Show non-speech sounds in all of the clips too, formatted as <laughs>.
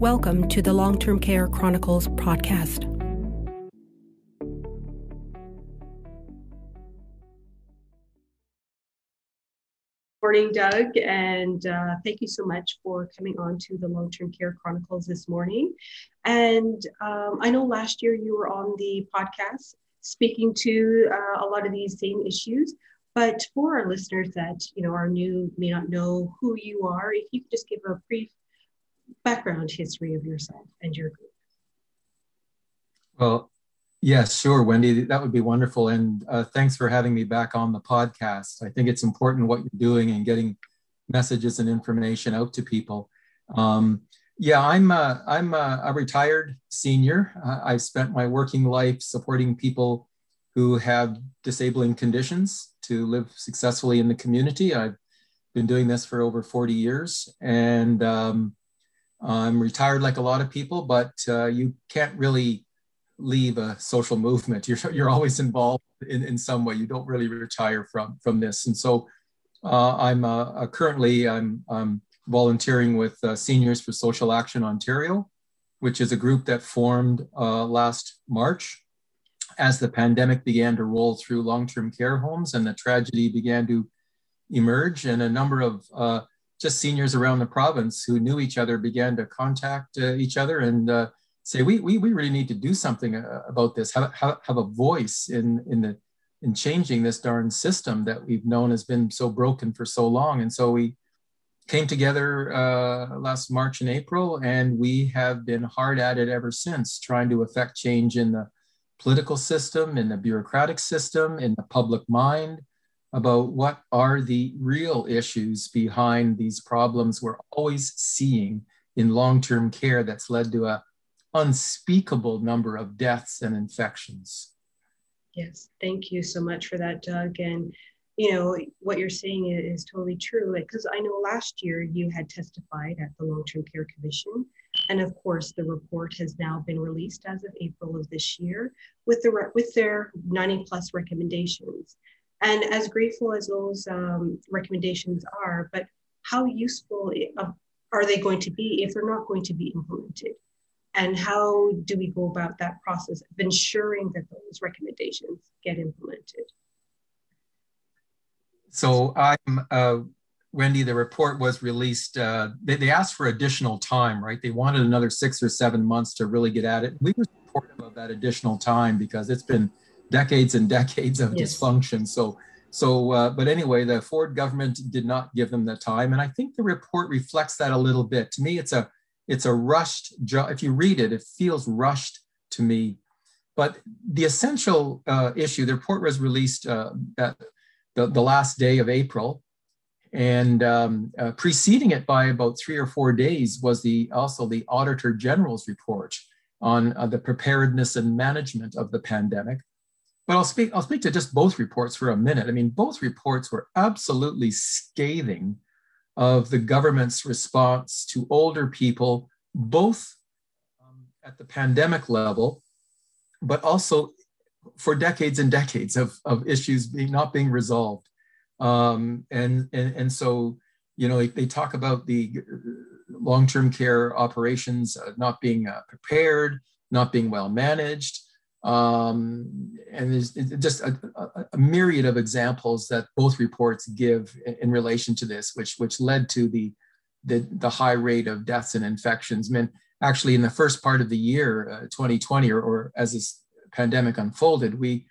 Welcome to the Long Term Care Chronicles podcast. Morning, Doug, and uh, thank you so much for coming on to the Long Term Care Chronicles this morning. And um, I know last year you were on the podcast speaking to uh, a lot of these same issues, but for our listeners that you know are new, may not know who you are, if you could just give a brief background history of yourself and your group. Well, yes, sure, Wendy, that would be wonderful. And uh, thanks for having me back on the podcast. I think it's important what you're doing and getting messages and information out to people. Um, yeah, I'm a, I'm a, a retired senior. Uh, I've spent my working life supporting people who have disabling conditions to live successfully in the community. I've been doing this for over 40 years, and um, I'm retired like a lot of people, but uh, you can't really leave a social movement. <laughs> You're, you're always involved in, in some way. You don't really retire from, from this. And so uh, I'm uh, uh currently I'm, I'm, volunteering with uh, Seniors for Social Action Ontario, which is a group that formed uh, last March as the pandemic began to roll through long-term care homes and the tragedy began to emerge and a number of just seniors around the province who knew each other began to contact uh, each other and uh, say, we, we, we really need to do something uh, about this, have, have, have a voice in, in, the, in changing this darn system that we've known has been so broken for so long. And so we came together uh, last March and April, and we have been hard at it ever since, trying to affect change in the political system, in the bureaucratic system, in the public mind, about what are the real issues behind these problems we're always seeing in long-term care that's led to a unspeakable number of deaths and infections. Yes, thank you so much for that, Doug. And you know what you're saying is totally true. Because I know last year you had testified at the Long-Term Care Commission, and of course the report has now been released as of April of this year with the with their 90 plus recommendations. And as grateful as those um, recommendations are, but how useful are they going to be if they're not going to be implemented? And how do we go about that process of ensuring that those recommendations get implemented? So I'm, uh, Wendy, the report was released. Uh, they, they asked for additional time, right? They wanted another six or seven months to really get at it. We were supportive of that additional time because it's been decades and decades of yes. dysfunction. So, so, uh, but anyway, the Ford government did not give them the time, and I think the report reflects that a little bit. To me, it's a it's a rushed job. If you read it, it feels rushed to me. But the essential uh, issue, the report was released uh, at the, the last day of April, and um, uh, preceding it by about three or four days was the also the Auditor General's report on uh, the preparedness and management of the pandemic. But I'll speak, I'll speak to just both reports for a minute. I mean, both reports were absolutely scathing of the government's response to older people, both um, at the pandemic level, but also for decades and decades of, of issues being, not being resolved. Um, and, and, and so, you know, they talk about the long-term care operations uh, not being uh, prepared, not being well managed, um, and there's just a, a, a, myriad of examples that both reports give in, in, relation to this, which which led to the, the, the high rate of deaths and infections. I mean, actually, in the first part of the year, uh, 2020, or, or as this pandemic unfolded, we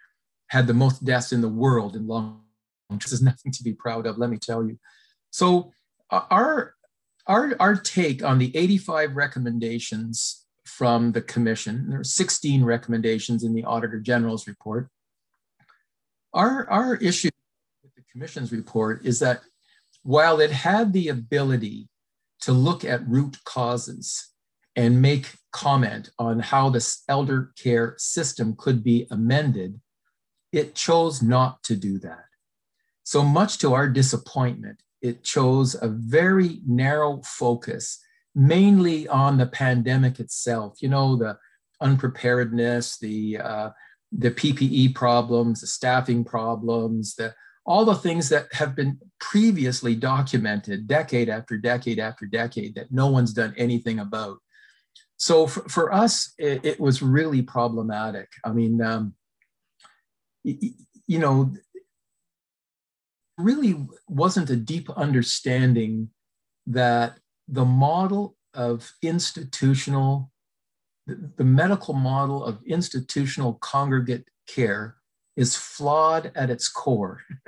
had the most deaths in the world in long. This is <laughs> nothing to be proud of, let me tell you. So our our our take on the 85 recommendations from the commission. There are 16 recommendations in the Auditor General's report. Our, our issue with the commission's report is that while it had the ability to look at root causes and make comment on how the elder care system could be amended, it chose not to do that. So much to our disappointment, it chose a very narrow focus mainly on the pandemic itself. You know, the unpreparedness, the uh, the PPE problems, the staffing problems, the all the things that have been previously documented decade after decade after decade that no one's done anything about. so for, for us, it, it, was really problematic. I mean, um, you, you know, really wasn't a deep understanding that the model of institutional, the, medical model of institutional congregate care is flawed at its core. <laughs>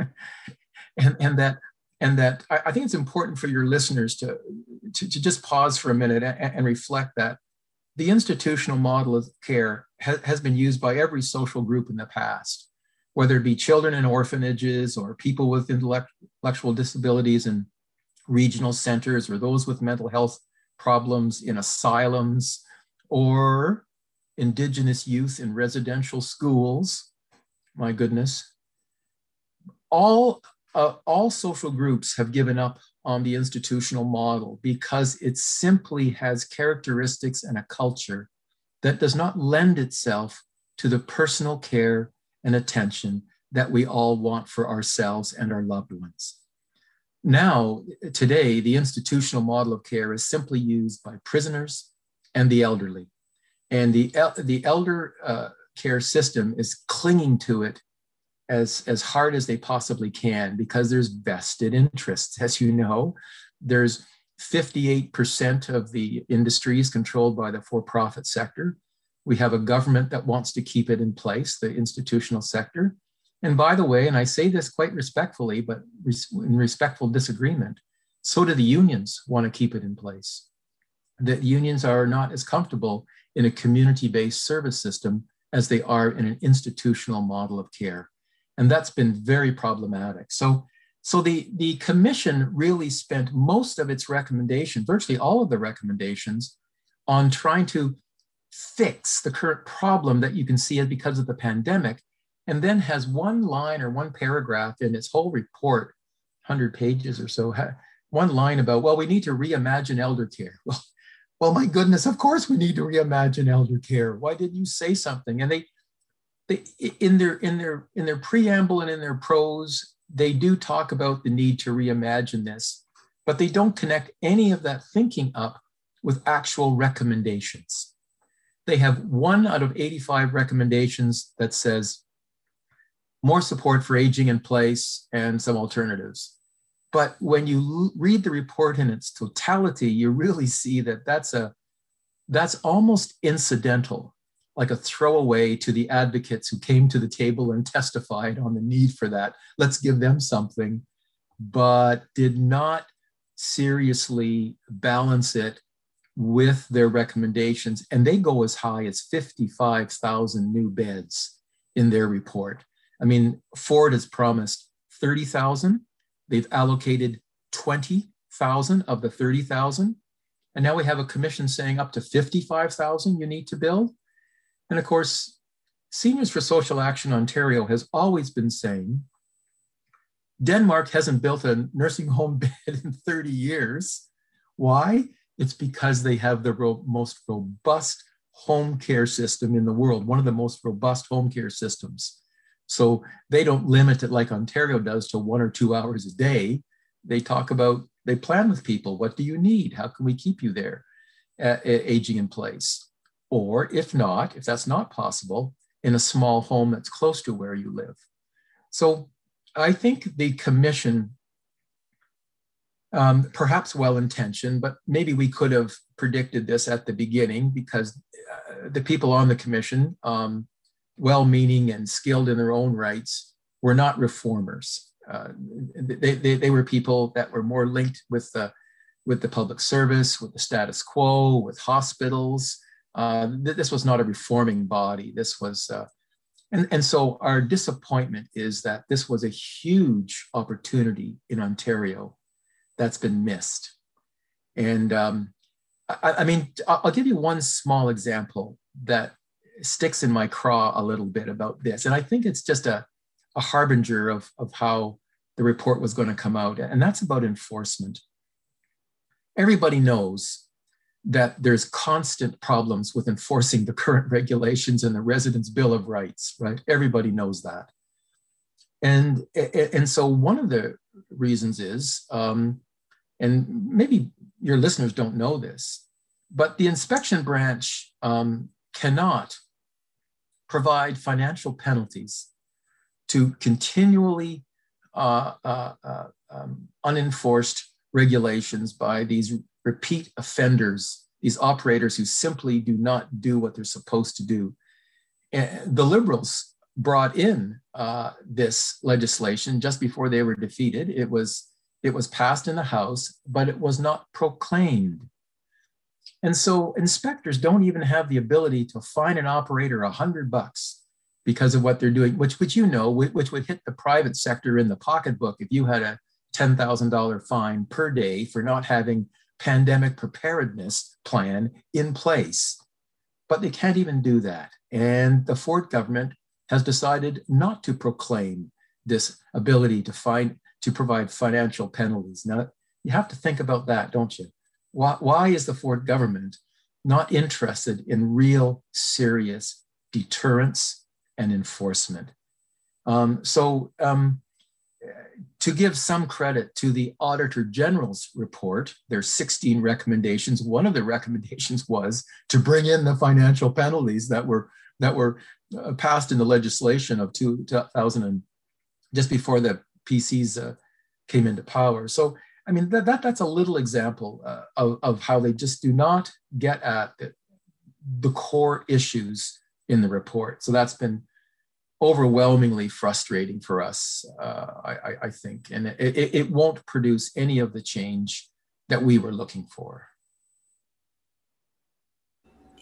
and, and that and that I, I, think it's important for your listeners to, to, to just pause for a minute and, and, reflect that the institutional model of care ha, has been used by every social group in the past whether it be children in orphanages or people with intellectual disabilities in regional centers or those with mental health problems in asylums or indigenous youth in residential schools. My goodness. All, uh, all social groups have given up on the institutional model because it simply has characteristics and a culture that does not lend itself to the personal care and attention that we all want for ourselves and our loved ones. Now, today, the institutional model of care is simply used by prisoners and the elderly. And the, the elder uh, care system is clinging to it as, as hard as they possibly can because there's vested interests. As you know, there's 58% of the industry is controlled by the for profit sector. We have a government that wants to keep it in place, the institutional sector. And by the way, and I say this quite respectfully, but in respectful disagreement, so do the unions want to keep it in place. That unions are not as comfortable in a community based service system as they are in an institutional model of care. And that's been very problematic. So, so the, the commission really spent most of its recommendation, virtually all of the recommendations, on trying to fix the current problem that you can see because of the pandemic, and then has one line or one paragraph in its whole report, 100 pages or so, one line about, well, we need to reimagine elder care. <laughs> Well, well, my goodness, of course we need to reimagine elder care. Why didn't you say something? And they, they in their in their in their preamble and in their prose, they do talk about the need to reimagine this, but they don't connect any of that thinking up with actual recommendations they have one out of 85 recommendations that says more support for aging in place and some alternatives. But when you read the report in its totality, you really see that that's a that's almost incidental, like a throwaway to the advocates who came to the table and testified on the need for that. Let's give them something, but did not seriously balance it with their recommendations, and they go as high as 55,000 new beds in their report. I mean, Ford has promised 30,000. They've allocated 20,000 of the 30,000. And now we have a commission saying up to 55,000 you need to build. And of course, Seniors for Social Action Ontario has always been saying Denmark hasn't built a nursing home <laughs> bed in 30 years. Why? It's because they have the ro- most robust home care system in the world, one of the most robust home care systems. So they don't limit it like Ontario does to one or two hours a day. They talk about, they plan with people. What do you need? How can we keep you there, uh, aging in place? Or if not, if that's not possible, in a small home that's close to where you live. So I think the commission um, perhaps well intentioned, but maybe we could have predicted this at the beginning because uh, the people on the commission, um, well meaning and skilled in their own rights, were not reformers. Uh, they, they, they, were people that were more linked with the, with the public service, with the status quo, with hospitals. Uh, this was not a reforming body. This was, uh, and, and so our disappointment is that this was a huge opportunity in Ontario that's been missed. And um, I, I, mean, I'll give you one small example that sticks in my craw a little bit about this. And I think it's just a, a harbinger of, of how the report was going to come out. And that's about enforcement. Everybody knows that there's constant problems with enforcing the current regulations and the Residents' Bill of Rights, right? Everybody knows that. And, and so one of the reasons is um, and maybe your listeners don't know this, but the inspection branch um, cannot provide financial penalties to continually uh, uh, uh, um, unenforced regulations by these repeat offenders, these operators who simply do not do what they're supposed to do. And the liberals brought in uh, this legislation just before they were defeated. It was it was passed in the House, but it was not proclaimed. And so inspectors don't even have the ability to fine an operator a hundred bucks because of what they're doing, which, which you know, which would hit the private sector in the pocketbook if you had a $10,000 fine per day for not having pandemic preparedness plan in place. But they can't even do that. And the Ford government has decided not to proclaim this ability to find to provide financial penalties. Now, you have to think about that, don't you? Why, why is the Ford government not interested in real, serious deterrence and enforcement? Um, so, um, to give some credit to the Auditor General's report, there's 16 recommendations. One of the recommendations was to bring in the financial penalties that were that were uh, passed in the legislation of 2000 and just before the PCs uh, came into power. So, I mean, that, that that's a little example uh, of, of how they just do not get at the, the core issues in the report. So that's been overwhelmingly frustrating for us, uh, I, I, think, and it, it, it won't produce any of the change that we were looking for.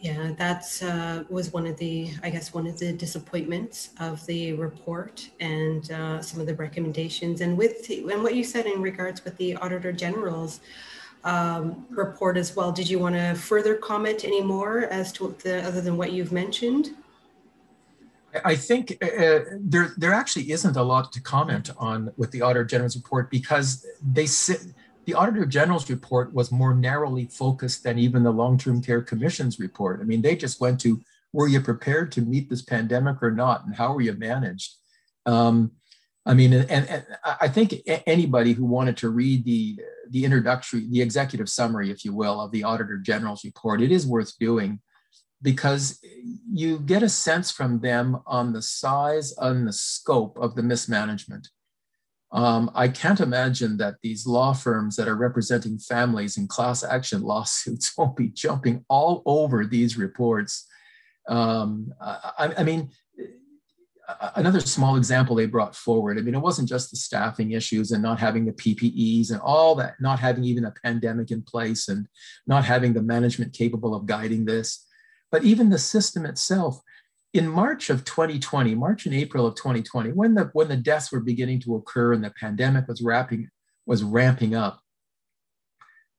Yeah, that's uh, was one of the, I guess, one of the disappointments of the report and uh, some of the recommendations. And with and what you said in regards with the Auditor General's um, report as well, did you want to further comment any more as to the other than what you've mentioned? I think uh, there there actually isn't a lot to comment on with the Auditor General's report because they sit the Auditor General's report was more narrowly focused than even the Long Term Care Commission's report. I mean, they just went to were you prepared to meet this pandemic or not, and how were you managed? Um, I mean, and, and, I think anybody who wanted to read the the introductory, the executive summary, if you will, of the Auditor General's report, it is worth doing because you get a sense from them on the size and the scope of the mismanagement. Um, I can't imagine that these law firms that are representing families in class action lawsuits <laughs> won't be jumping all over these reports. Um, I, I, mean, another small example they brought forward. I mean, it wasn't just the staffing issues and not having the PPEs and all that, not having even a pandemic in place and not having the management capable of guiding this, but even the system itself in March of 2020, March and April of 2020, when the when the deaths were beginning to occur and the pandemic was wrapping was ramping up,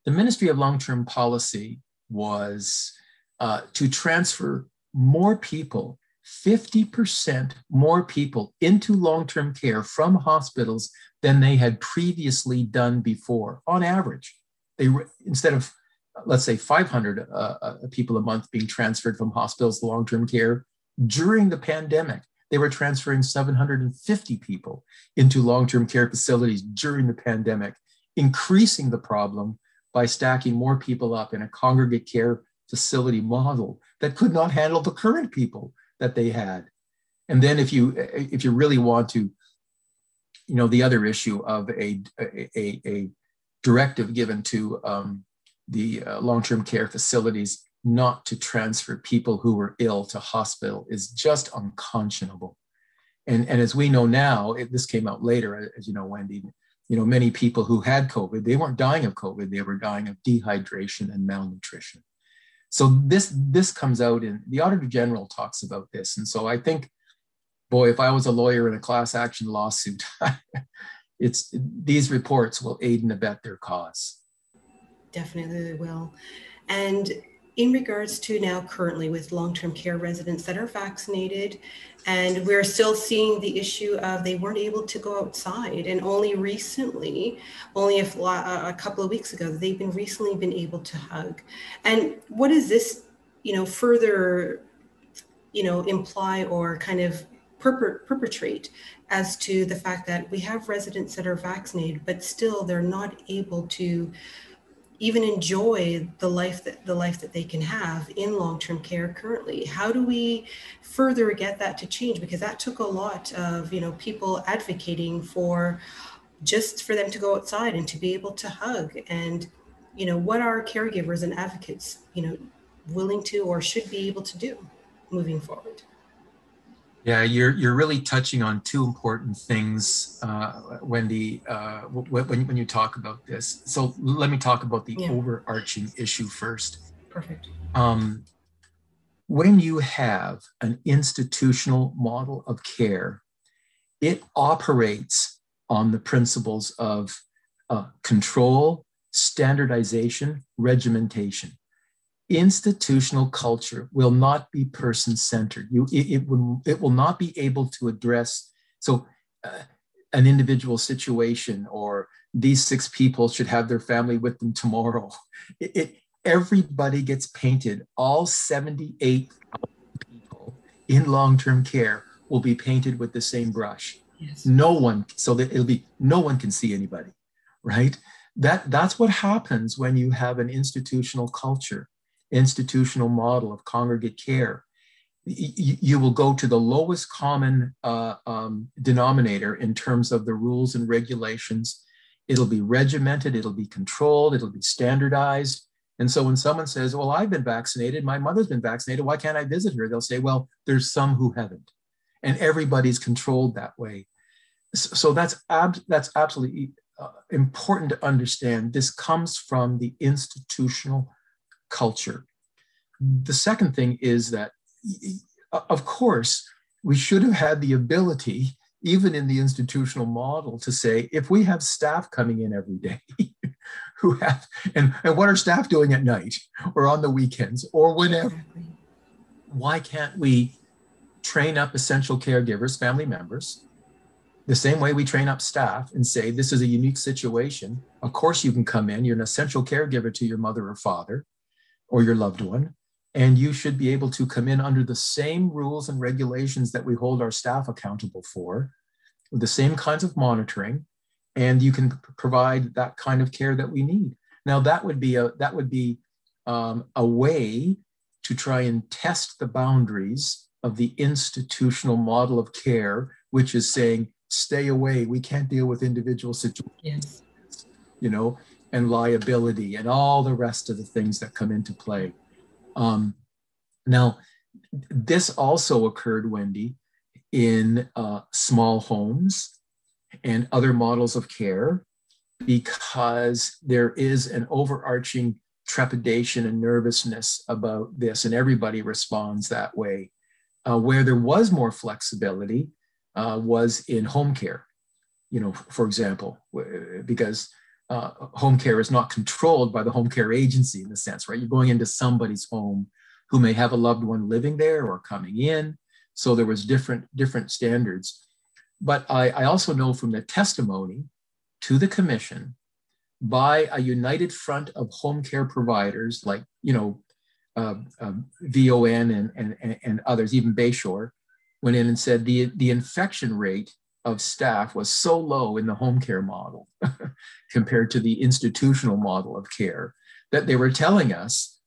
the Ministry of Long-Term Policy was uh, to transfer more people, 50% more people into long-term care from hospitals than they had previously done before, on average. They instead of let's say 500 uh, uh, people a month being transferred from hospitals to long-term care during the pandemic, they were transferring 750 people into long term care facilities during the pandemic, increasing the problem by stacking more people up in a congregate care facility model that could not handle the current people that they had. And then if you if you really want to, you know, the other issue of a a, a directive given to um, the uh, long-term care facilities not to transfer people who were ill to hospital is just unconscionable. And, and as we know now, it, this came out later, as you know, Wendy, you know, many people who had COVID, they weren't dying of COVID, they were dying of dehydration and malnutrition. So this, this comes out in, the Auditor General talks about this. And so I think, boy, if I was a lawyer in a class action lawsuit, <laughs> it's, these reports will aid and abet their cause. Definitely they will. And in regards to now currently with long-term care residents that are vaccinated and we're still seeing the issue of they weren't able to go outside and only recently only if a couple of weeks ago they've been recently been able to hug. And what does this you know further you know imply or kind of perpetrate as to the fact that we have residents that are vaccinated but still they're not able to even enjoy the life that the life that they can have in long-term care currently. How do we further get that to change? Because that took a lot of you know people advocating for just for them to go outside and to be able to hug and you know what are caregivers and advocates you know willing to or should be able to do moving forward yeah, you're you're really touching on two important things, uh, Wendy, uh, when when you talk about this. So let me talk about the yeah. overarching issue first. Perfect. Um, when you have an institutional model of care, it operates on the principles of uh, control, standardization, regimentation institutional culture will not be person centered. You, it, it, will, it will not be able to address so uh, an individual situation or these six people should have their family with them tomorrow. <laughs> It, it everybody gets painted. All 78 people in long-term care will be painted with the same brush. Yes. No one, so that it'll be no one can see anybody, right? That that's what happens when you have an institutional culture institutional model of congregate care, you, will go to the lowest common uh, um, denominator in terms of the rules and regulations. It'll be regimented, it'll be controlled, it'll be standardized. And so when someone says, Well, I've been vaccinated, my mother's been vaccinated, why can't I visit her? They'll say, Well, there's some who haven't. And everybody's controlled that way. So that's, ab- that's absolutely uh, important to understand. This comes from the institutional culture. The second thing is that, of course, we should have had the ability, even in the institutional model, to say if we have staff coming in every day <laughs> who have, and, and what are staff doing at night or on the weekends or whenever, why can't we train up essential caregivers, family members, the same way we train up staff and say, this is a unique situation. Of course, you can come in, you're an essential caregiver to your mother or father or your loved one. And you should be able to come in under the same rules and regulations that we hold our staff accountable for, with the same kinds of monitoring, and you can provide that kind of care that we need. Now, that would be a that would be um, a way to try and test the boundaries of the institutional model of care, which is saying, stay away. We can't deal with individual situations. Yes. You know, and liability and all the rest of the things that come into play. Um, now, this also occurred, Wendy, in uh, small homes and other models of care because there is an overarching trepidation and nervousness about this, and everybody responds that way. Uh, where there was more flexibility uh, was in home care, you know, for example, because uh, home care is not controlled by the home care agency in the sense, right? You're going into somebody's home who may have a loved one living there or coming in. So there was different, different standards. But I, I also know from the testimony to the commission by a united front of home care providers like, you know, uh, uh, VON and, and, and others, even Bayshore, went in and said the, the infection rate of staff was so low in the home care model <laughs> compared to the institutional model of care that they were telling us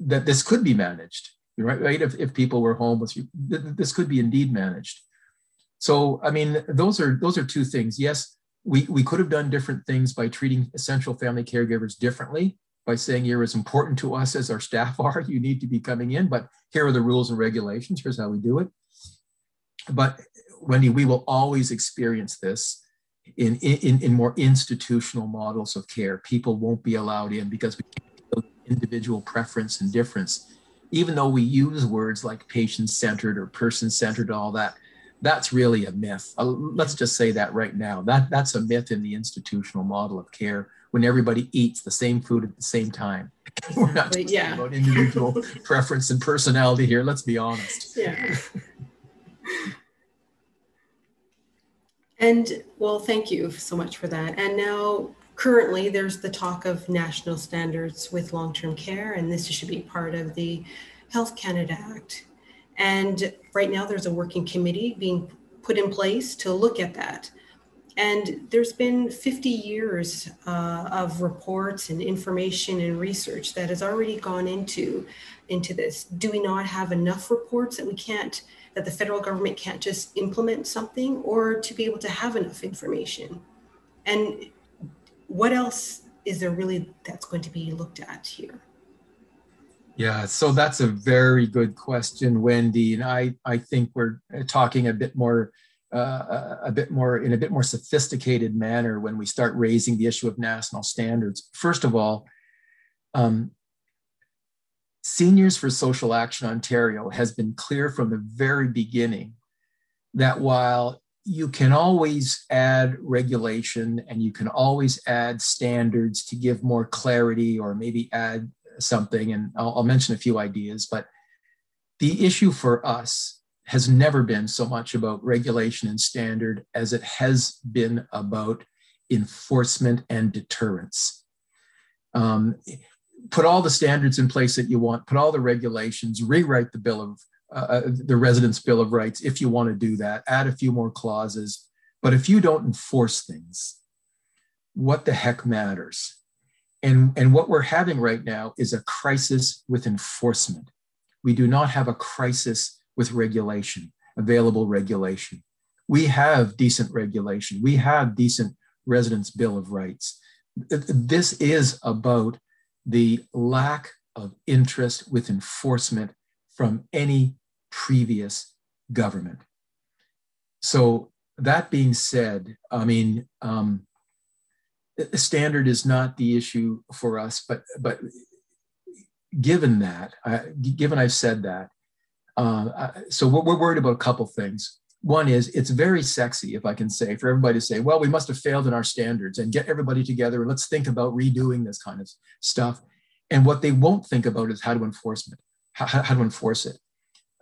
that this could be managed, right? right? If, if people were home homeless, this could be indeed managed. So, I mean, those are those are two things. Yes, we, we could have done different things by treating essential family caregivers differently, by saying you're as important to us as our staff <laughs> are, you need to be coming in, but here are the rules and regulations, here's how we do it. But Wendy, we will always experience this in, in, in more institutional models of care. People won't be allowed in because we can't individual preference and difference. Even though we use words like patient centered or person centered, all that, that's really a myth. Uh, let's just say that right now. That, that's a myth in the institutional model of care when everybody eats the same food at the same time. <laughs> We're not talking yeah. about individual <laughs> preference and personality here. Let's be honest. Yeah. <laughs> And well, thank you so much for that. And now, currently, there's the talk of national standards with long term care, and this should be part of the Health Canada Act. And right now, there's a working committee being put in place to look at that. And there's been 50 years uh, of reports and information and research that has already gone into, into this. Do we not have enough reports that we can't, that the federal government can't just implement something or to be able to have enough information? And what else is there really that's going to be looked at here? Yeah, so that's a very good question, Wendy. And I, I think we're talking a bit more uh, a bit more in a bit more sophisticated manner when we start raising the issue of national standards. First of all, um, Seniors for Social Action Ontario has been clear from the very beginning that while you can always add regulation and you can always add standards to give more clarity or maybe add something, and I'll, I'll mention a few ideas, but the issue for us has never been so much about regulation and standard as it has been about enforcement and deterrence. Um, put all the standards in place that you want, put all the regulations, rewrite the bill of uh, uh the residence bill of rights if you want to do that, add a few more clauses. But if you don't enforce things, what the heck matters? And, and what we're having right now is a crisis with enforcement. We do not have a crisis with regulation, available regulation. We have decent regulation. We have decent residents' bill of rights. This is about the lack of interest with enforcement from any previous government. So that being said, I mean, um, the standard is not the issue for us, but but given that, uh, given I've said that, uh, so we're, we're worried about a couple things. One is it's very sexy, if I can say, for everybody to say, well, we must have failed in our standards and get everybody together and let's think about redoing this kind of stuff. And what they won't think about is how to enforce it, how, how to enforce it.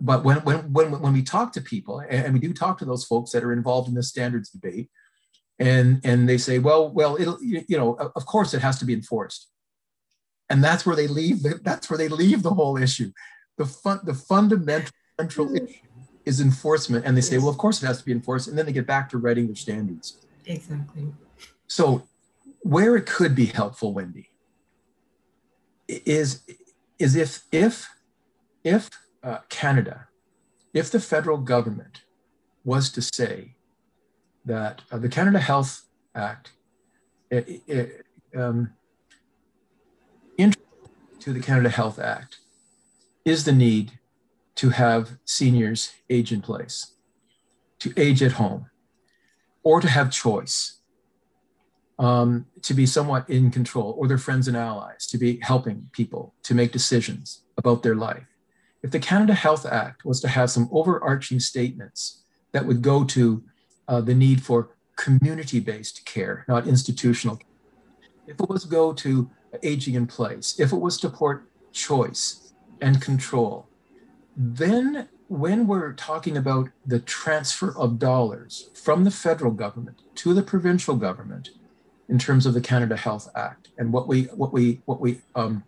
But when, when, when, when we talk to people, and we do talk to those folks that are involved in the standards debate, and, and they say, well, well, it'll, you know, of course it has to be enforced. And that's where they leave, the, that's where they leave the whole issue the fun, the fundamental central mm-hmm. issue is enforcement, and they say, well, of course it has to be enforced, and then they get back to writing their standards. Exactly. So, where it could be helpful, Wendy, is is if if if uh, Canada, if the federal government was to say that uh, the Canada Health Act it, it, um, to the Canada Health Act is the need to have seniors age in place, to age at home, or to have choice, um, to be somewhat in control, or their friends and allies, to be helping people to make decisions about their life. If the Canada Health Act was to have some overarching statements that would go to uh, the need for community based care, not institutional if it was go to aging in place, if it was to port choice, and control. Then, when we're talking about the transfer of dollars from the federal government to the provincial government, in terms of the Canada Health Act and what we what we what we um,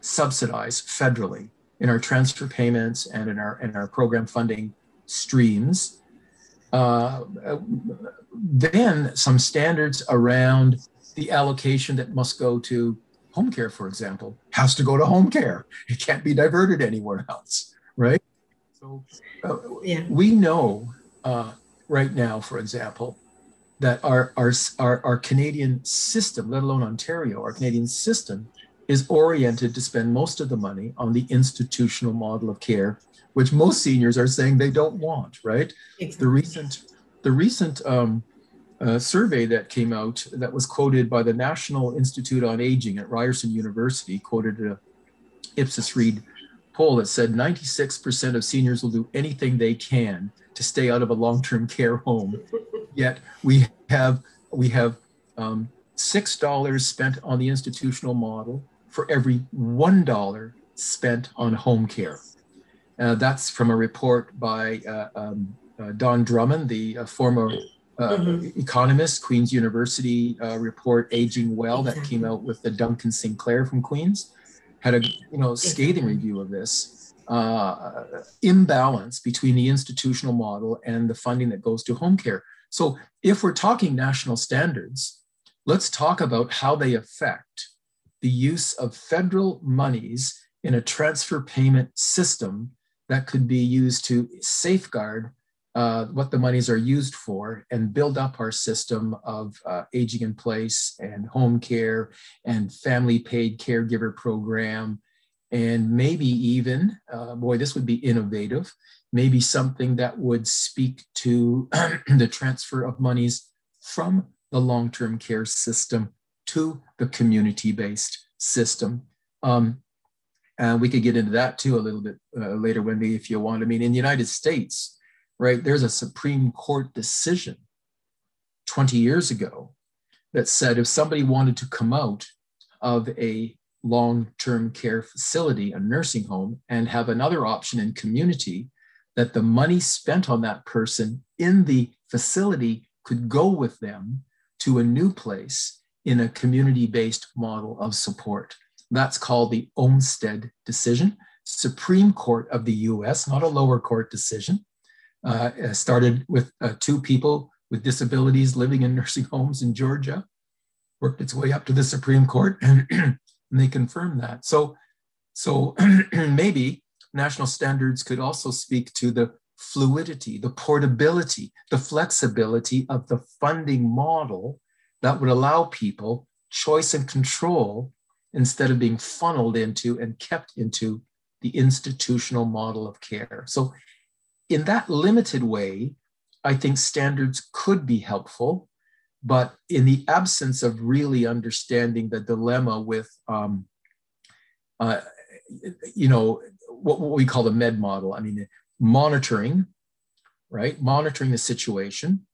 subsidize federally in our transfer payments and in our in our program funding streams, uh, then some standards around the allocation that must go to home care, for example, has to go to home care. It can't be diverted anywhere else, right? So uh, yeah. we know uh, right now, for example, that our, our, our, our Canadian system, let alone Ontario, our Canadian system is oriented to spend most of the money on the institutional model of care, which most seniors are saying they don't want, right? Exactly. The recent, the recent um, survey that came out that was quoted by the National Institute on Aging at Ryerson University, quoted a Ipsos Reid poll that said 96% of seniors will do anything they can to stay out of a long-term care home. Yet we have we have um, six dollars spent on the institutional model for every one dollar spent on home care. Uh, that's from a report by uh, um, uh, Don Drummond, the uh, former uh, mm-hmm. economist, Queen's University uh, report "Aging Well" that came out with the Duncan Sinclair from Queen's had a you know scathing review of this uh, imbalance between the institutional model and the funding that goes to home care. So if we're talking national standards, let's talk about how they affect the use of federal monies in a transfer payment system that could be used to safeguard uh, what the monies are used for and build up our system of uh, aging in place and home care and family paid caregiver program. And maybe even uh, boy this would be innovative maybe something that would speak to <clears throat> the transfer of monies from the long-term care system to the community-based system. Um, and we could get into that too a little bit uh, later wendy if you want. I mean in the united states right? There's a Supreme Court decision 20 years ago that said if somebody wanted to come out of a long term care facility, a nursing home, and have another option in community, that the money spent on that person in the facility could go with them to a new place in a community based model of support. That's called the Olmstead decision, Supreme Court of the US, not a lower court decision. Uh, started with uh, two people with disabilities living in <laughs> nursing homes in Georgia, worked its way up to the Supreme Court, and, <clears throat> and they confirmed that. So, so <clears throat> maybe national standards could also speak to the fluidity, the portability, the flexibility of the funding model that would allow people choice and control instead of being funneled into and kept into the institutional model of care. So in that limited way, I think standards could be helpful, but in the absence of really understanding the dilemma with, um, uh, you know, what, what we call the MED model, I mean, monitoring, right? Monitoring the situation,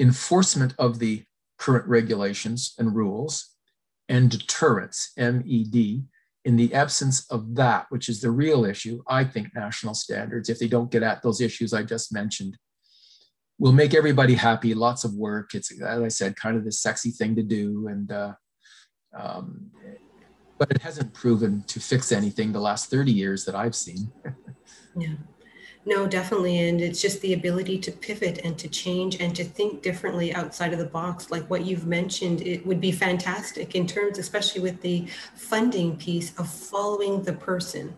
enforcement of the current regulations and rules, and deterrence, MED, in the absence of that, which is the real issue, I think national standards, if they don't get at those issues I just mentioned, will make everybody happy. Lots of work. It's, as I said, kind of the sexy thing to do. And, uh, um, but it hasn't proven to fix anything the last 30 years that I've seen. yeah. No, definitely. And it's just the ability to pivot and to change and to think differently outside of the box. Like what you've mentioned, it would be fantastic in terms, especially with the funding piece of following the person.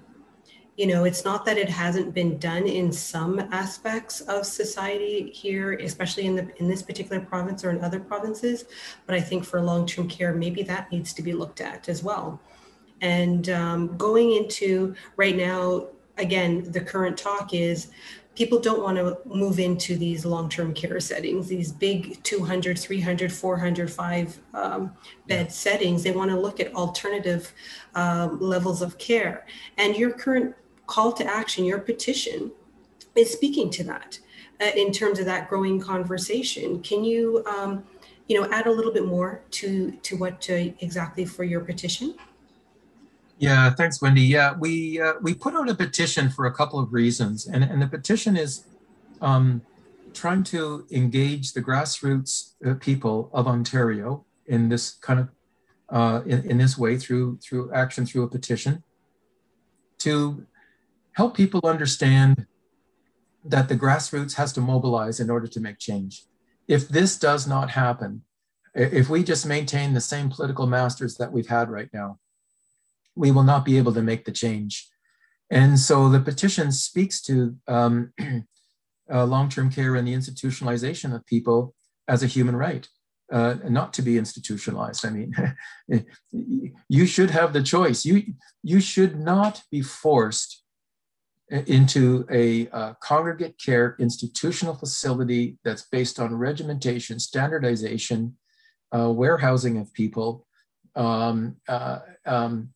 You know, it's not that it hasn't been done in some aspects of society here, especially in the in this particular province or in other provinces. But I think for long-term care, maybe that needs to be looked at as well. And um, going into right now, again, the current talk is people don't want to move into these long-term care settings these big 200 300 400 5 um, bed yeah. settings. They want to look at alternative um, levels of care. And your current call to action your petition is speaking to that uh, in terms of that growing conversation. Can you um, you know add a little bit more to to what uh, exactly for your petition yeah, thanks, Wendy. Yeah, we uh, we put out a petition for a couple of reasons, and and the petition is um, trying to engage the grassroots uh, people of Ontario in this kind of uh, in, in this way through through action through a petition to help people understand that the grassroots has to mobilize in order to make change. If this does not happen, if we just maintain the same political masters that we've had right now, we will not be able to make the change. And so the petition speaks to um, <clears throat> uh, long-term care and the institutionalization of people as a human right, uh, not to be institutionalized. I mean, <laughs> you should have the choice. You, you should not be forced into a uh, congregate care institutional facility that's based on regimentation, standardization, uh, warehousing of people, um, uh, um,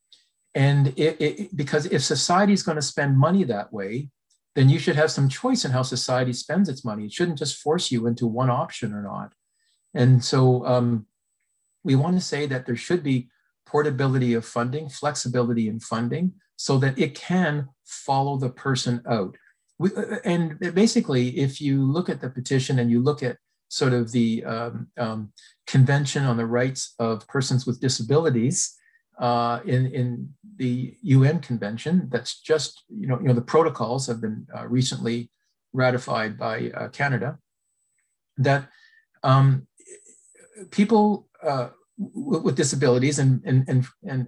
and it, it, because if society is going to spend money that way, then you should have some choice in how society spends its money. It shouldn't just force you into one option or not. And so um, we want to say that there should be portability of funding, flexibility in funding, so that it can follow the person out. We, uh, and basically, if you look at the petition and you look at sort of the um, um, Convention on the Rights of Persons with Disabilities, uh, in, in the UN convention that's just, you know, you know the protocols have been uh, recently ratified by uh, Canada, that Um, people uh, with disabilities and, and, and,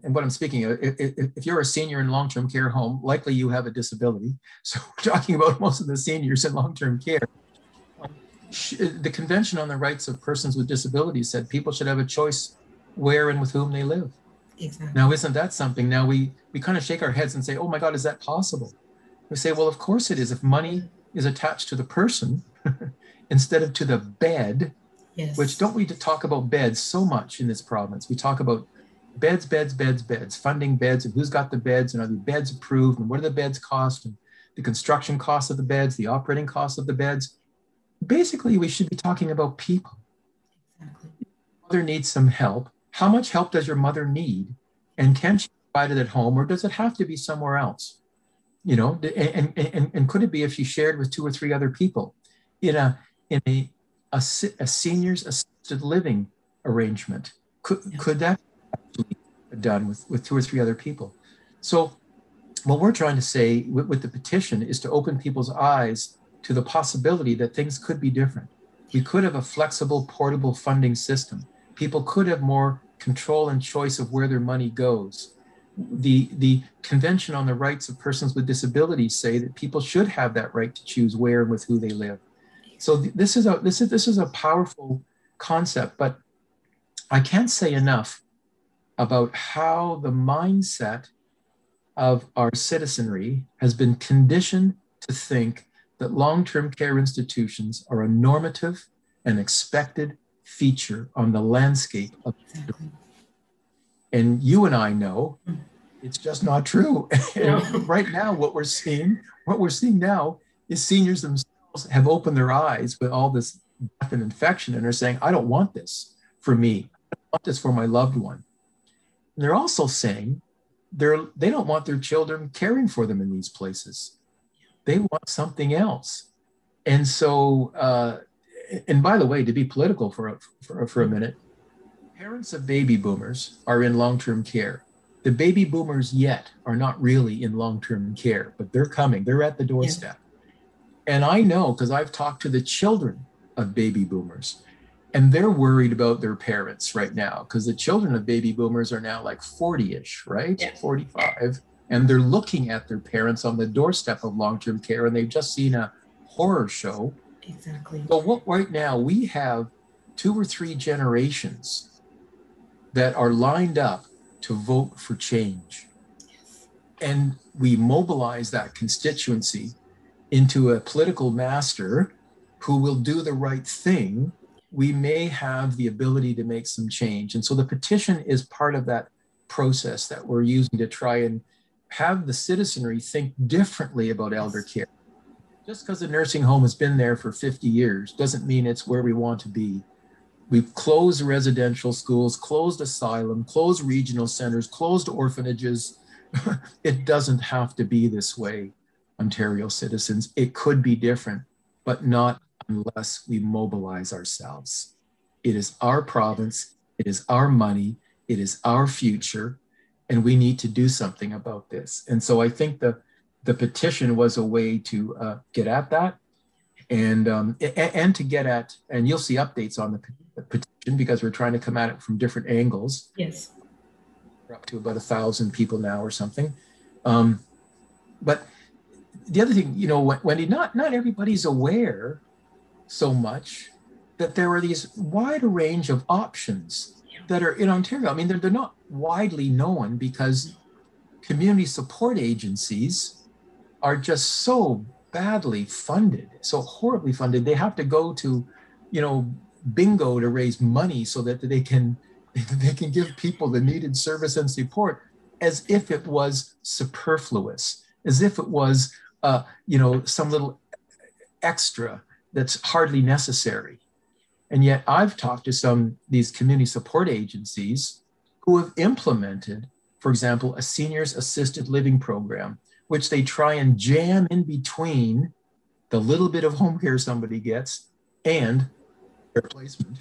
and, what I'm speaking of, if, you're a senior in long-term care home, likely you have a disability. <laughs> So we're talking about most of the seniors in long-term care. The Convention on the Rights of Persons with Disabilities said people should have a choice where and with whom they live. Exactly. Now, isn't that something? Now we, we kind of shake our heads and say, oh my God, is that possible? We say, well, of course it is. If money is attached to the person <laughs> instead of to the bed, Yes. Which don't we talk about beds so much in this province? We talk about beds, beds, beds, beds, funding beds, and who's got the beds, and are the beds approved, and what do the beds cost, and the construction costs of the beds, the operating costs of the beds. Basically, we should be talking about people. Exactly. Mother needs some help. How much help does your mother need? And can she provide it at home, or does it have to be somewhere else? You know, and, and, and could it be if she shared with two or three other people in a in a a, a seniors assisted living arrangement. Could, yeah. could that be done with, with two or three other people? So what we're trying to say with, with the petition is to open people's eyes to the possibility that things could be different. We could have a flexible, portable funding system. People could have more control and choice of where their money goes. The, the Convention on the Rights of Persons with Disabilities say that people should have that right to choose where and with who they live. So this is a this is this is a powerful concept, but I can't say enough about how the mindset of our citizenry has been conditioned to think that long-term care institutions are a normative and expected feature on the landscape of exactly. and you and I know it's just not true. <laughs> <laughs> Right now, what we're seeing, what we're seeing now is seniors themselves have opened their eyes with all this death and infection and are saying, I don't want this for me. I want this for my loved one. And they're also saying they're, they don't want their children caring for them in these places. They want something else. And so, uh, and by the way, to be political for a, for, for a minute, parents of baby boomers are in long term care. The baby boomers yet are not really in long term care, but they're coming, they're at the doorstep. And I know because I've talked to the children of baby boomers, and they're worried about their parents right now because the children of baby boomers are now like 40 ish, right? Yeah. 45. And they're looking at their parents on the doorstep of long term care, and they've just seen a horror show. Exactly. So, what right now we have two or three generations that are lined up to vote for change. Yes. And we mobilize that constituency into a political master who will do the right thing, we may have the ability to make some change. And so the petition is part of that process that we're using to try and have the citizenry think differently about elder care. Just because a nursing home has been there for 50 years doesn't mean it's where we want to be. We've closed residential schools, closed asylum, closed regional centers, closed orphanages. <laughs> it doesn't have to be this way. Ontario citizens. It could be different, but not unless we mobilize ourselves. It is our province, it is our money, it is our future, and we need to do something about this. And so I think the, the petition was a way to uh, get at that and, um, and, and to get at, and you'll see updates on the petition because we're trying to come at it from different angles. Yes. We're up to about a thousand people now or something. Um, but the other thing, you know, Wendy, not not everybody's aware so much that there are these wide range of options that are in Ontario. I mean, they're, they're not widely known because community support agencies are just so badly funded, so horribly funded. They have to go to, you know, bingo to raise money so that they can <laughs> they can give people the needed service and support as if it was superfluous, as if it was uh, you know, some little extra that's hardly necessary. And yet I've talked to some these community support agencies who have implemented, for example, a seniors assisted living program, which they try and jam in between the little bit of home care somebody gets and their placement.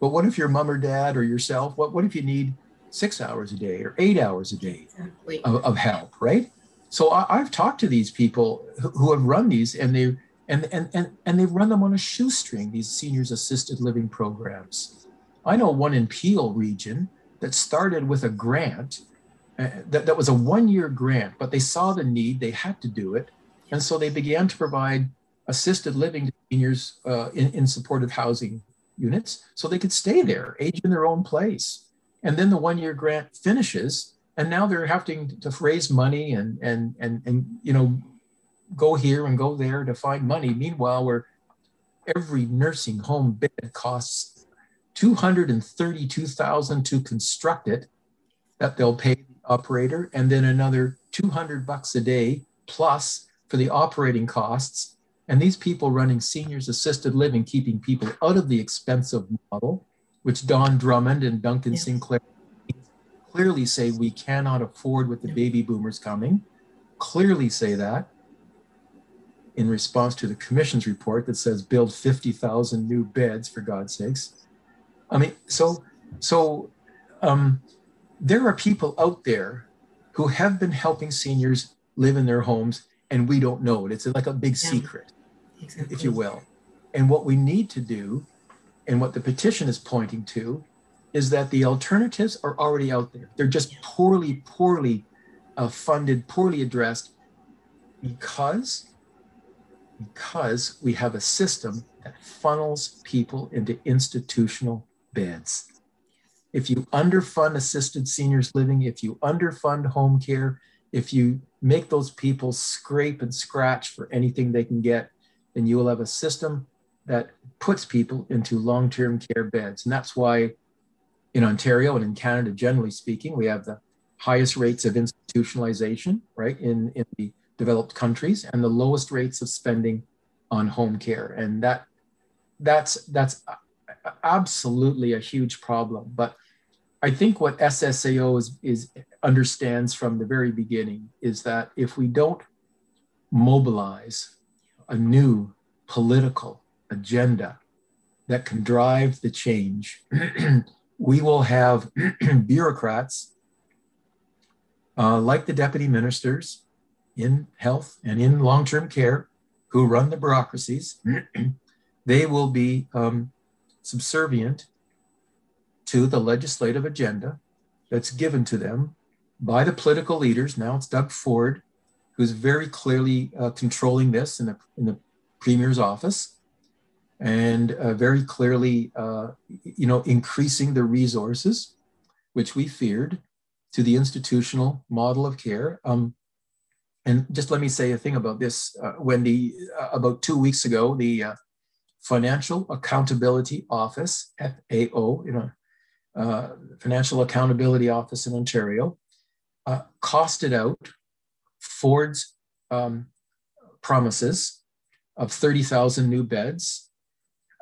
But what if your mom or dad or yourself, what, what if you need six hours a day or eight hours a day exactly. of, of help, right? so I, have talked to these people who have run these, and they And, and, and, and they run them on a shoestring, these seniors assisted living programs. I know one in Peel region that started with a grant uh, that, that was a one year grant, but they saw the need, they had to do it. And so they began to provide assisted living to seniors uh, in, in supportive housing units so they could stay there, age in their own place. And then the one year grant finishes, and now they're having to raise money and, and, and, and, you know, go here and go there to find money. Meanwhile, where every nursing home bed costs 232,000 to construct it that they'll pay operator and then another 200 bucks a day plus for the operating costs and these people running seniors assisted living, keeping people out of the expensive model, which Don Drummond and Duncan yes. Sinclair clearly say we cannot afford with the baby boomers coming, clearly say that in response to the commission's report that says build 50,000 new beds for God's sakes. I mean, so, so um, there are people out there who have been helping seniors live in their homes and we don't know it. It's like a big yeah. secret exactly. if you will. And what we need to do, and what the petition is pointing to, is that the alternatives are already out there. They're just poorly, poorly uh, funded, poorly addressed, because because we have a system that funnels people into institutional beds. If you underfund assisted seniors living, if you underfund home care, if you make those people scrape and scratch for anything they can get, then you will have a system that puts people into long-term care beds. And that's why in Ontario and in Canada, generally speaking, we have the highest rates of institutionalization, right, in, in the developed countries and the lowest rates of spending on home care. And that that's that's absolutely a huge problem. But I think what SSAO is, is understands from the very beginning is that if we don't mobilize a new political agenda that can drive the change, <clears throat> we will have <clears throat> bureaucrats uh, like the deputy ministers in health and in long term care who run the bureaucracies. <clears throat> they will be um, subservient to the legislative agenda that's given to them by the political leaders. Now it's Doug Ford who's very clearly uh, controlling this in the, in the premier's office and uh, very clearly, uh, you know, increasing the resources, which we feared, to the institutional model of care. Um, and just let me say a thing about this, uh, Wendy. Uh, about two weeks ago, the uh, Financial Accountability Office, FAO, you know, Financial Accountability Office in Ontario, costed out Ford's um, promises of 30,000 new beds,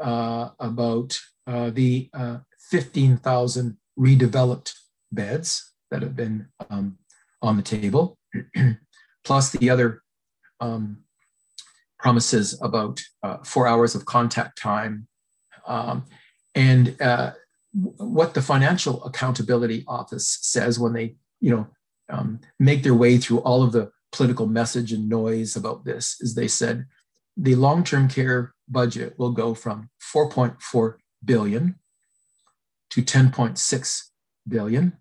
uh, about uh, the uh, 15,000 redeveloped beds that have been um, on the table, <clears throat> plus the other um, promises about uh, four hours of contact time. Um, and uh, what the Financial Accountability Office says when they, you know, um, make their way through all of the political message and noise about this is they said the long-term care budget will go from 4.4 billion to 10.6 billion.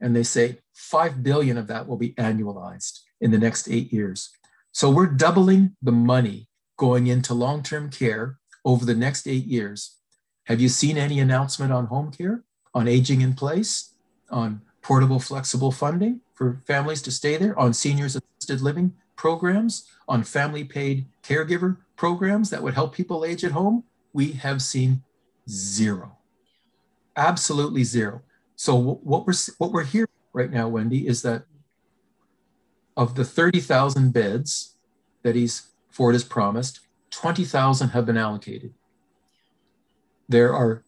And they say 5 billion of that will be annualized in the next 8 years. So we're doubling the money going into long-term care over the next 8 years have you seen any announcement on home care on aging in place on portable flexible funding for families to stay there, on seniors assisted living programs, on family paid caregiver programs that would help people age at home, we have seen zero. Absolutely zero. So what we're what we're hearing right now, Wendy, is that of the 30,000 beds that he's Ford has promised, 20,000 have been allocated. There are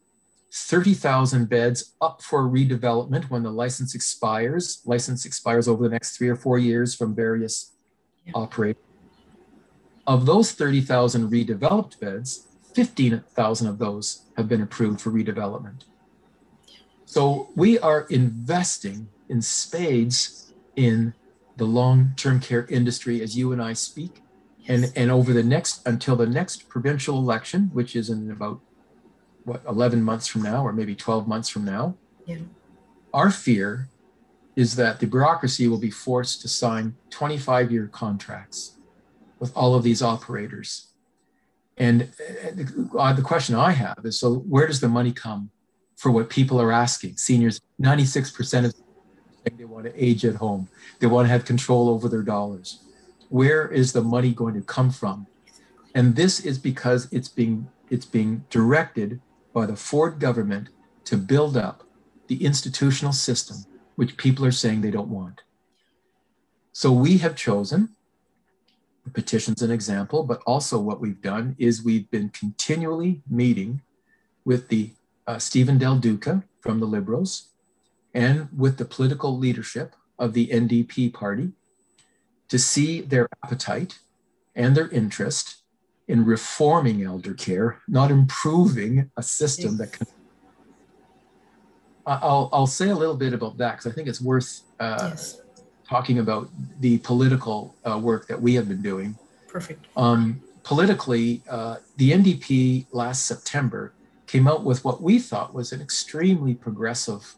30,000 beds up for redevelopment when the license expires. License expires over the next three or four years from various yeah. operators. Of those 30,000 redeveloped beds, 15,000 of those have been approved for redevelopment. So we are investing in spades in the long term care industry as you and I speak. And, and over the next, until the next provincial election, which is in about, what, 11 months from now, or maybe 12 months from now, Yeah. our fear is that the bureaucracy will be forced to sign 25 year contracts with all of these operators. And uh, uh, the question I have is so, where does the money come for what people are asking? Seniors, 96% of they want to age at home, they want to have control over their dollars. Where is the money going to come from? And this is because it's being it's being directed by the Ford government to build up the institutional system which people are saying they don't want. So we have chosen the petition's an example, but also what we've done is we've been continually meeting with the uh, Steven Del Duca from the Liberals and with the political leadership of the NDP party to see their appetite and their interest in reforming elder care, not improving a system that can. I'll, I'll say a little bit about that because I think it's worth uh, yes. talking about the political uh, work that we have been doing. Perfect. Um, politically, uh, the NDP last September came out with what we thought was an extremely progressive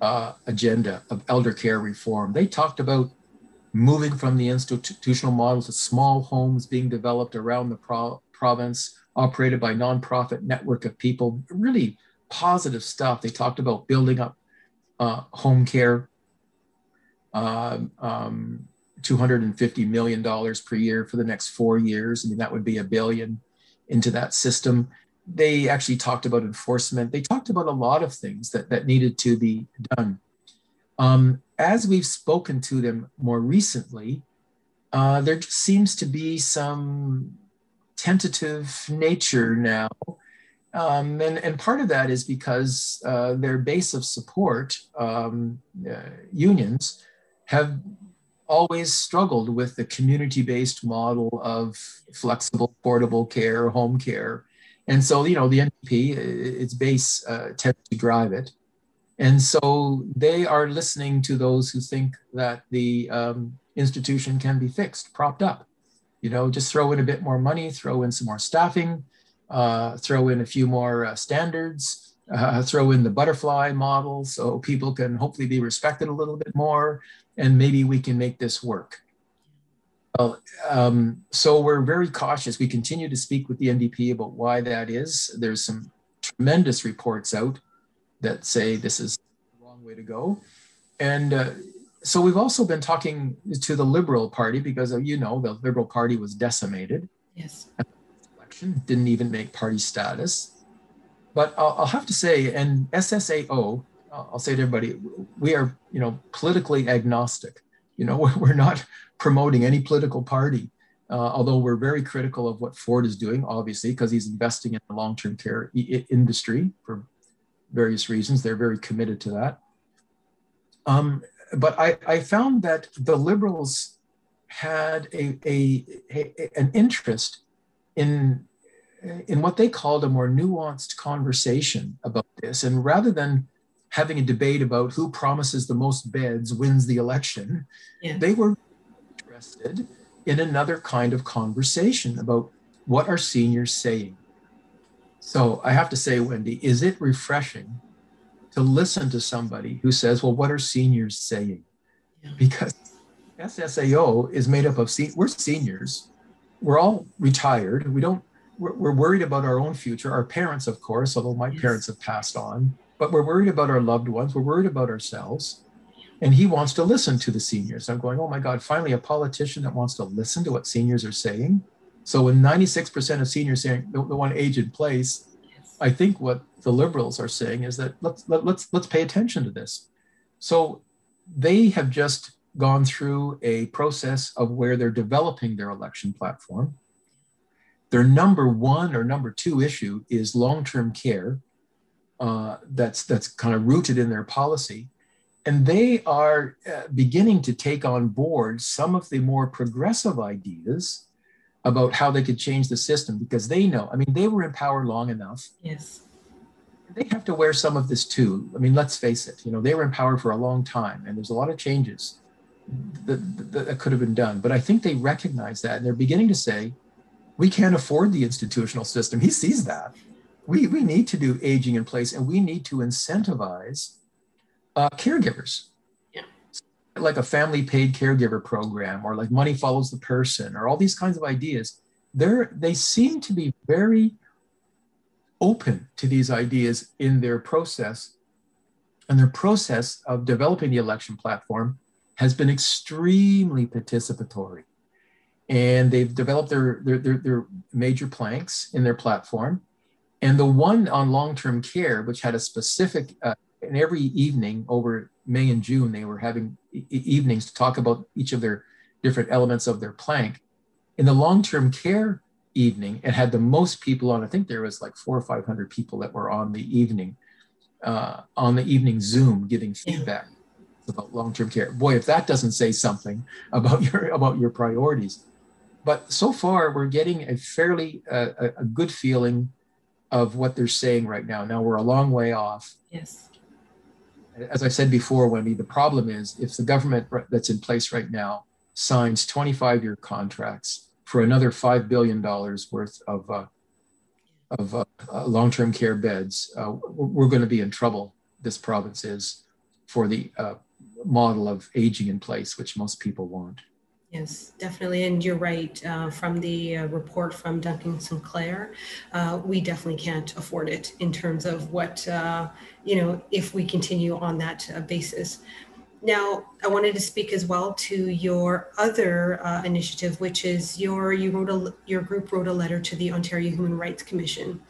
uh, agenda of elder care reform. They talked about moving from the institutional model to small homes being developed around the pro- province, operated by nonprofit network of people. Really positive stuff. They talked about building up uh, home care, uh, um, $250 million per year for the next four years. I mean, that would be a billion into that system. They actually talked about enforcement. They talked about a lot of things that, that needed to be done. Um, as we've spoken to them more recently, uh, there seems to be some tentative nature now. Um, and, and part of that is because uh, their base of support, um, uh, unions, have always struggled with the community based model of flexible, portable care, home care. And so, you know, the NDP, its base uh, tends to drive it. And so they are listening to those who think that the um, institution can be fixed, propped up. You know, just throw in a bit more money, throw in some more staffing, uh, throw in a few more uh, standards, uh, throw in the butterfly model so people can hopefully be respected a little bit more, and maybe we can make this work. Well, um, so we're very cautious. We continue to speak with the NDP about why that is. There's some tremendous reports out that say this is the wrong way to go. And uh, so we've also been talking to the Liberal Party because, uh, you know, the Liberal Party was decimated. Yes. Election didn't even make party status. But I'll, I'll have to say, and SSAO, I'll say to everybody, we are, you know, politically agnostic. You know, <laughs> we're not promoting any political party. Uh, although we're very critical of what Ford is doing, obviously, because he's investing in the long-term care I- industry for various reasons. They're very committed to that. Um, but I, I, found that the liberals had a, a, a, an interest in in what they called a more nuanced conversation about this, and rather than having a debate about who promises the most beds wins the election, yeah. they were interested in another kind of conversation about what are seniors saying so I have to say, Wendy, is it refreshing to listen to somebody who says, well, what are seniors saying? Yeah. Because SSAO is made up of, se- we're seniors. We're all retired. We don't, we're, we're, worried about our own future. Our parents, of course, although my yes. parents have passed on, but we're worried about our loved ones. We're worried about ourselves. And he wants to listen to the seniors. I'm going, oh my God, finally a politician that wants to listen to what seniors are saying. So when 96% of seniors saying they want age in place, I think what the liberals are saying is that let's let, let's let's pay attention to this. So they have just gone through a process of where they're developing their election platform. Their number one or number two issue is long-term care. Uh, that's that's kind of rooted in their policy, and they are uh, beginning to take on board some of the more progressive ideas about how they could change the system because they know. I mean, they were in power long enough. Yes. They have to wear some of this too. I mean, let's face it. You know, they were in power for a long time, and there's a lot of changes that, that, that could have been done. But I think they recognize that and they're beginning to say, we can't afford the institutional system. He sees that. We, we need to do aging in place and we need to incentivize uh, caregivers. Like a family paid caregiver program or like money follows the person or all these kinds of ideas. They're, they seem to be very open to these ideas in their process. And their process of developing the election platform has been extremely participatory. And they've developed their, their, their, their major planks in their platform. And the one on long term care, which had a specific, uh, and every evening over May and June, they were having e- evenings to talk about each of their different elements of their plank. In the long term care evening, it had the most people on. I think there was like four or 500 people that were on the evening, uh, on the evening Zoom giving feedback about long-term care. Boy, if that doesn't say something about <laughs> your about your priorities. But so far, we're getting a fairly uh, a, a good feeling of what they're saying right now. Now we're a long way off. Yes. As I said before, Wendy, the problem is if the government that's in place right now signs 25-year contracts for another five billion dollars worth of uh, of uh, uh long-term care beds, uh, we're going to be in trouble. This province is for the uh, model of aging in place, which most people want. Yes, definitely. And you're right. Uh, from the uh, report from Duncan Sinclair, uh, we definitely can't afford it in terms of what, uh, you know, if we continue on that uh, basis. Now, I wanted to speak as well to your other uh, initiative, which is your you wrote a your group wrote a letter to the Ontario Human Rights Commission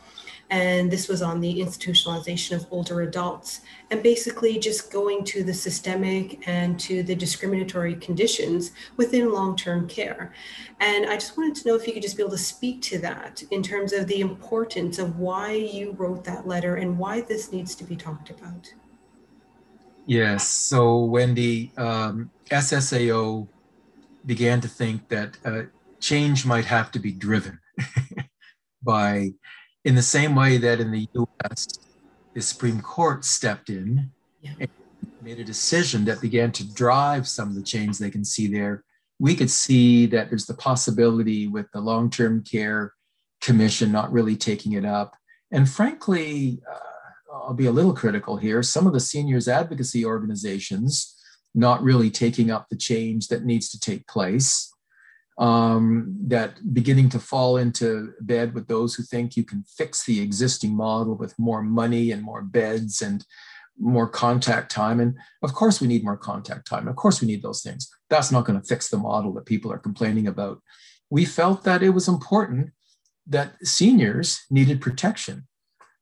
and this was on the institutionalization of older adults and basically just going to the systemic and to the discriminatory conditions within long-term care. And i just wanted to know if you could just be able to speak to that in terms of the importance of why you wrote that letter and why this needs to be talked about. Yes. So wendy um, ssao began to think that uh, change might have to be driven <laughs> by in the same way that in the US, the Supreme Court stepped in yeah. and made a decision that began to drive some of the change they can see there. We could see that there's the possibility with the long term care commission not really taking it up. And frankly, uh, I'll be a little critical here. Some of the seniors advocacy organizations not really taking up the change that needs to take place um, that beginning to fall into bed with those who think you can fix the existing model with more money and more beds and more contact time. And of course, we need more contact time. Of course, we need those things. That's not going to fix the model that people are complaining about. We felt that it was important that seniors needed protection.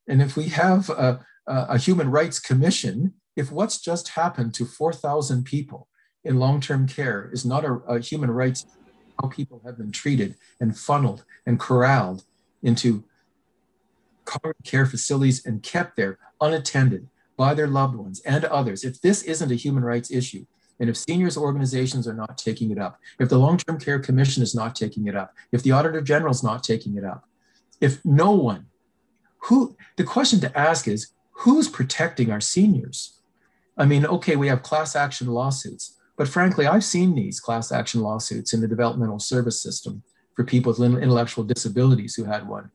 And if we have a, a human rights commission, if what's just happened to 4,000 people in long term care is not a, a human rights how people have been treated and funneled and corralled into care facilities and kept there unattended by their loved ones and others. If this isn't a human rights issue, and if seniors organizations are not taking it up, if the Long Term Care Commission is not taking it up, if the Auditor General is not taking it up, if no one, who, the question to ask is who's protecting our seniors? I mean, okay, we have class action lawsuits. But frankly, I've seen these class action lawsuits in the developmental service system for people with intellectual disabilities who had one.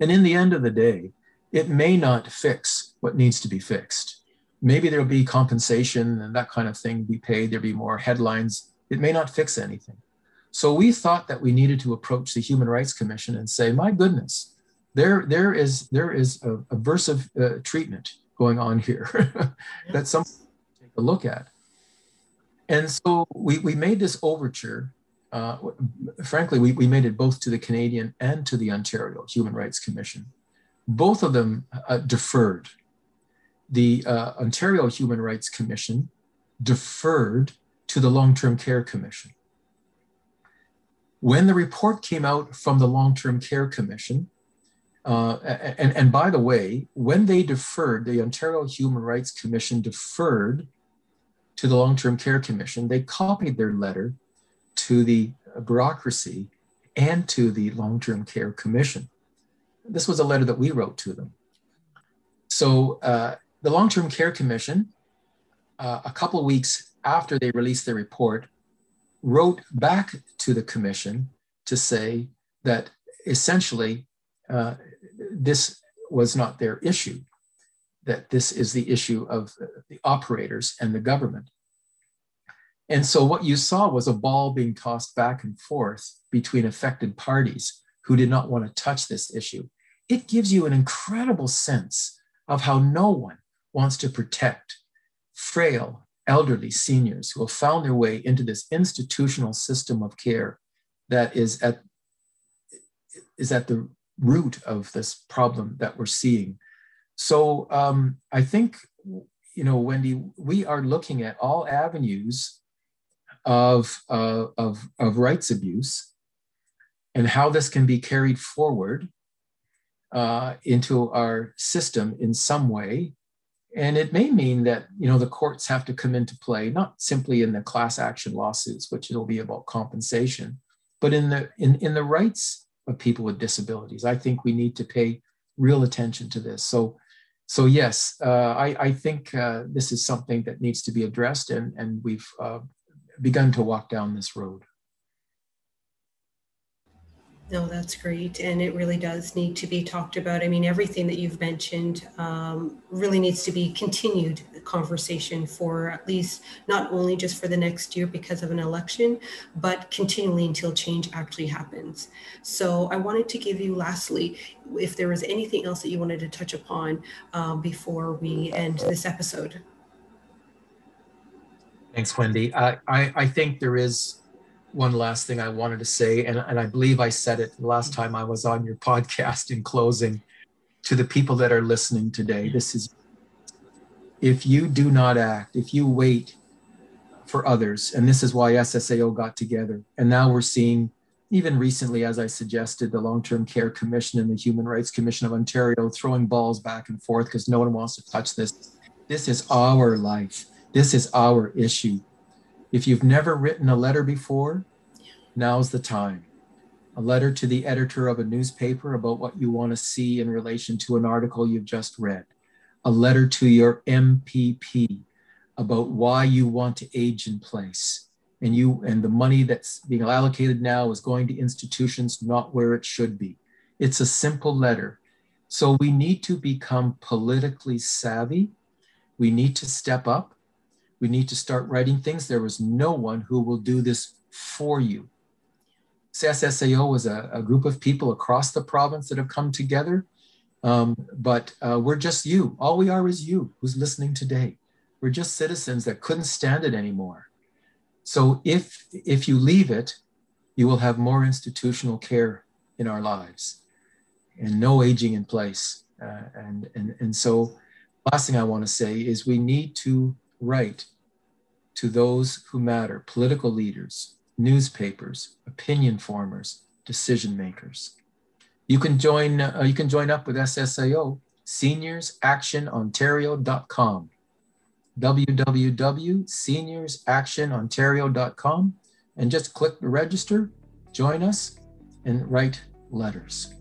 And in the end of the day, it may not fix what needs to be fixed. Maybe there'll be compensation and that kind of thing be paid, there'll be more headlines. It may not fix anything. So we thought that we needed to approach the Human Rights Commission and say, my goodness, there, there is, there is a aversive uh, treatment going on here <laughs> that some take a look at. And so we, we made this overture. Uh, frankly, we, we made it both to the Canadian and to the Ontario Human Rights Commission. Both of them uh, deferred. The uh, Ontario Human Rights Commission deferred to the Long Term Care Commission. When the report came out from the Long Term Care Commission, uh, and, and by the way, when they deferred, the Ontario Human Rights Commission deferred to the Long Term Care Commission, they copied their letter to the bureaucracy and to the Long Term Care Commission. This was a letter that we wrote to them. So uh, the Long Term Care Commission, uh, a couple of weeks after they released their report, wrote back to the commission to say that essentially uh, this was not their issue, that this is the issue of the operators and the government. And so what you saw was a ball being tossed back and forth between affected parties who did not want to touch this issue. It gives you an incredible sense of how no one wants to protect frail, elderly seniors who have found their way into this institutional system of care that is at, is at the root of this problem that we're seeing. So um, I think, you know, Wendy, we are looking at all avenues of, uh, of, of rights abuse and how this can be carried forward uh, into our system in some way. And it may mean that you know the courts have to come into play, not simply in the class action lawsuits, which it'll be about compensation, but in the in, in the rights of people with disabilities. I think we need to pay real attention to this. So so yes, uh, I, I think uh, this is something that needs to be addressed, and, and we've uh, begun to walk down this road. No, that's great. And it really does need to be talked about. I mean, everything that you've mentioned um, really needs to be continued conversation for at least not only just for the next year because of an election, but continually until change actually happens. So I wanted to give you, lastly, if there was anything else that you wanted to touch upon um, before we end this episode. Thanks, Wendy. I, I, I think there is one last thing I wanted to say, and, and I believe I said it last time I was on your podcast in closing to the people that are listening today. This is if you do not act, if you wait for others, and this is why SSAO got together. And now we're seeing, even recently, as I suggested, the Long Term Care Commission and the Human Rights Commission of Ontario throwing balls back and forth because no one wants to touch this. This is our life. This is our issue. If you've never written a letter before, now's the time. A letter to the editor of a newspaper about what you want to see in relation to an article you've just read. A letter to your MPP about why you want to age in place. And you and the money that's being allocated now is going to institutions not where it should be. It's a simple letter. So we need to become politically savvy. We need to step up we need to start writing things. There is no one who will do this for you. SSAO is a, a group of people across the province that have come together, um, but uh, we're just you. All we are is you who's listening today. We're just citizens that couldn't stand it anymore. So if if you leave it, you will have more institutional care in our lives and no aging in place. Uh, and, and, and so last thing I want to say is we need to write to those who matter political leaders, newspapers, opinion formers, decision makers. You can join, uh, you can join up with SSAO, seniorsactionontario.com, www.seniorsactionontario.com, and just click the register, join us, and write letters.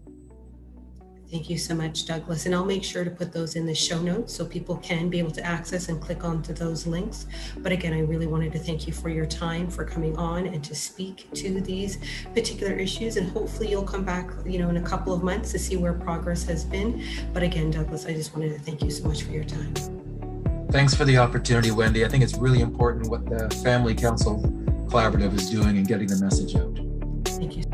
Thank you so much, Douglas. And I'll make sure to put those in the show notes so people can be able to access and click onto those links. But again, I really wanted to thank you for your time, for coming on and to speak to these particular issues. And hopefully you'll come back, you know, in a couple of months to see where progress has been. But again, Douglas, I just wanted to thank you so much for your time. Thanks for the opportunity, Wendy. I think it's really important what the Family Council Collaborative is doing and getting the message out. Thank you.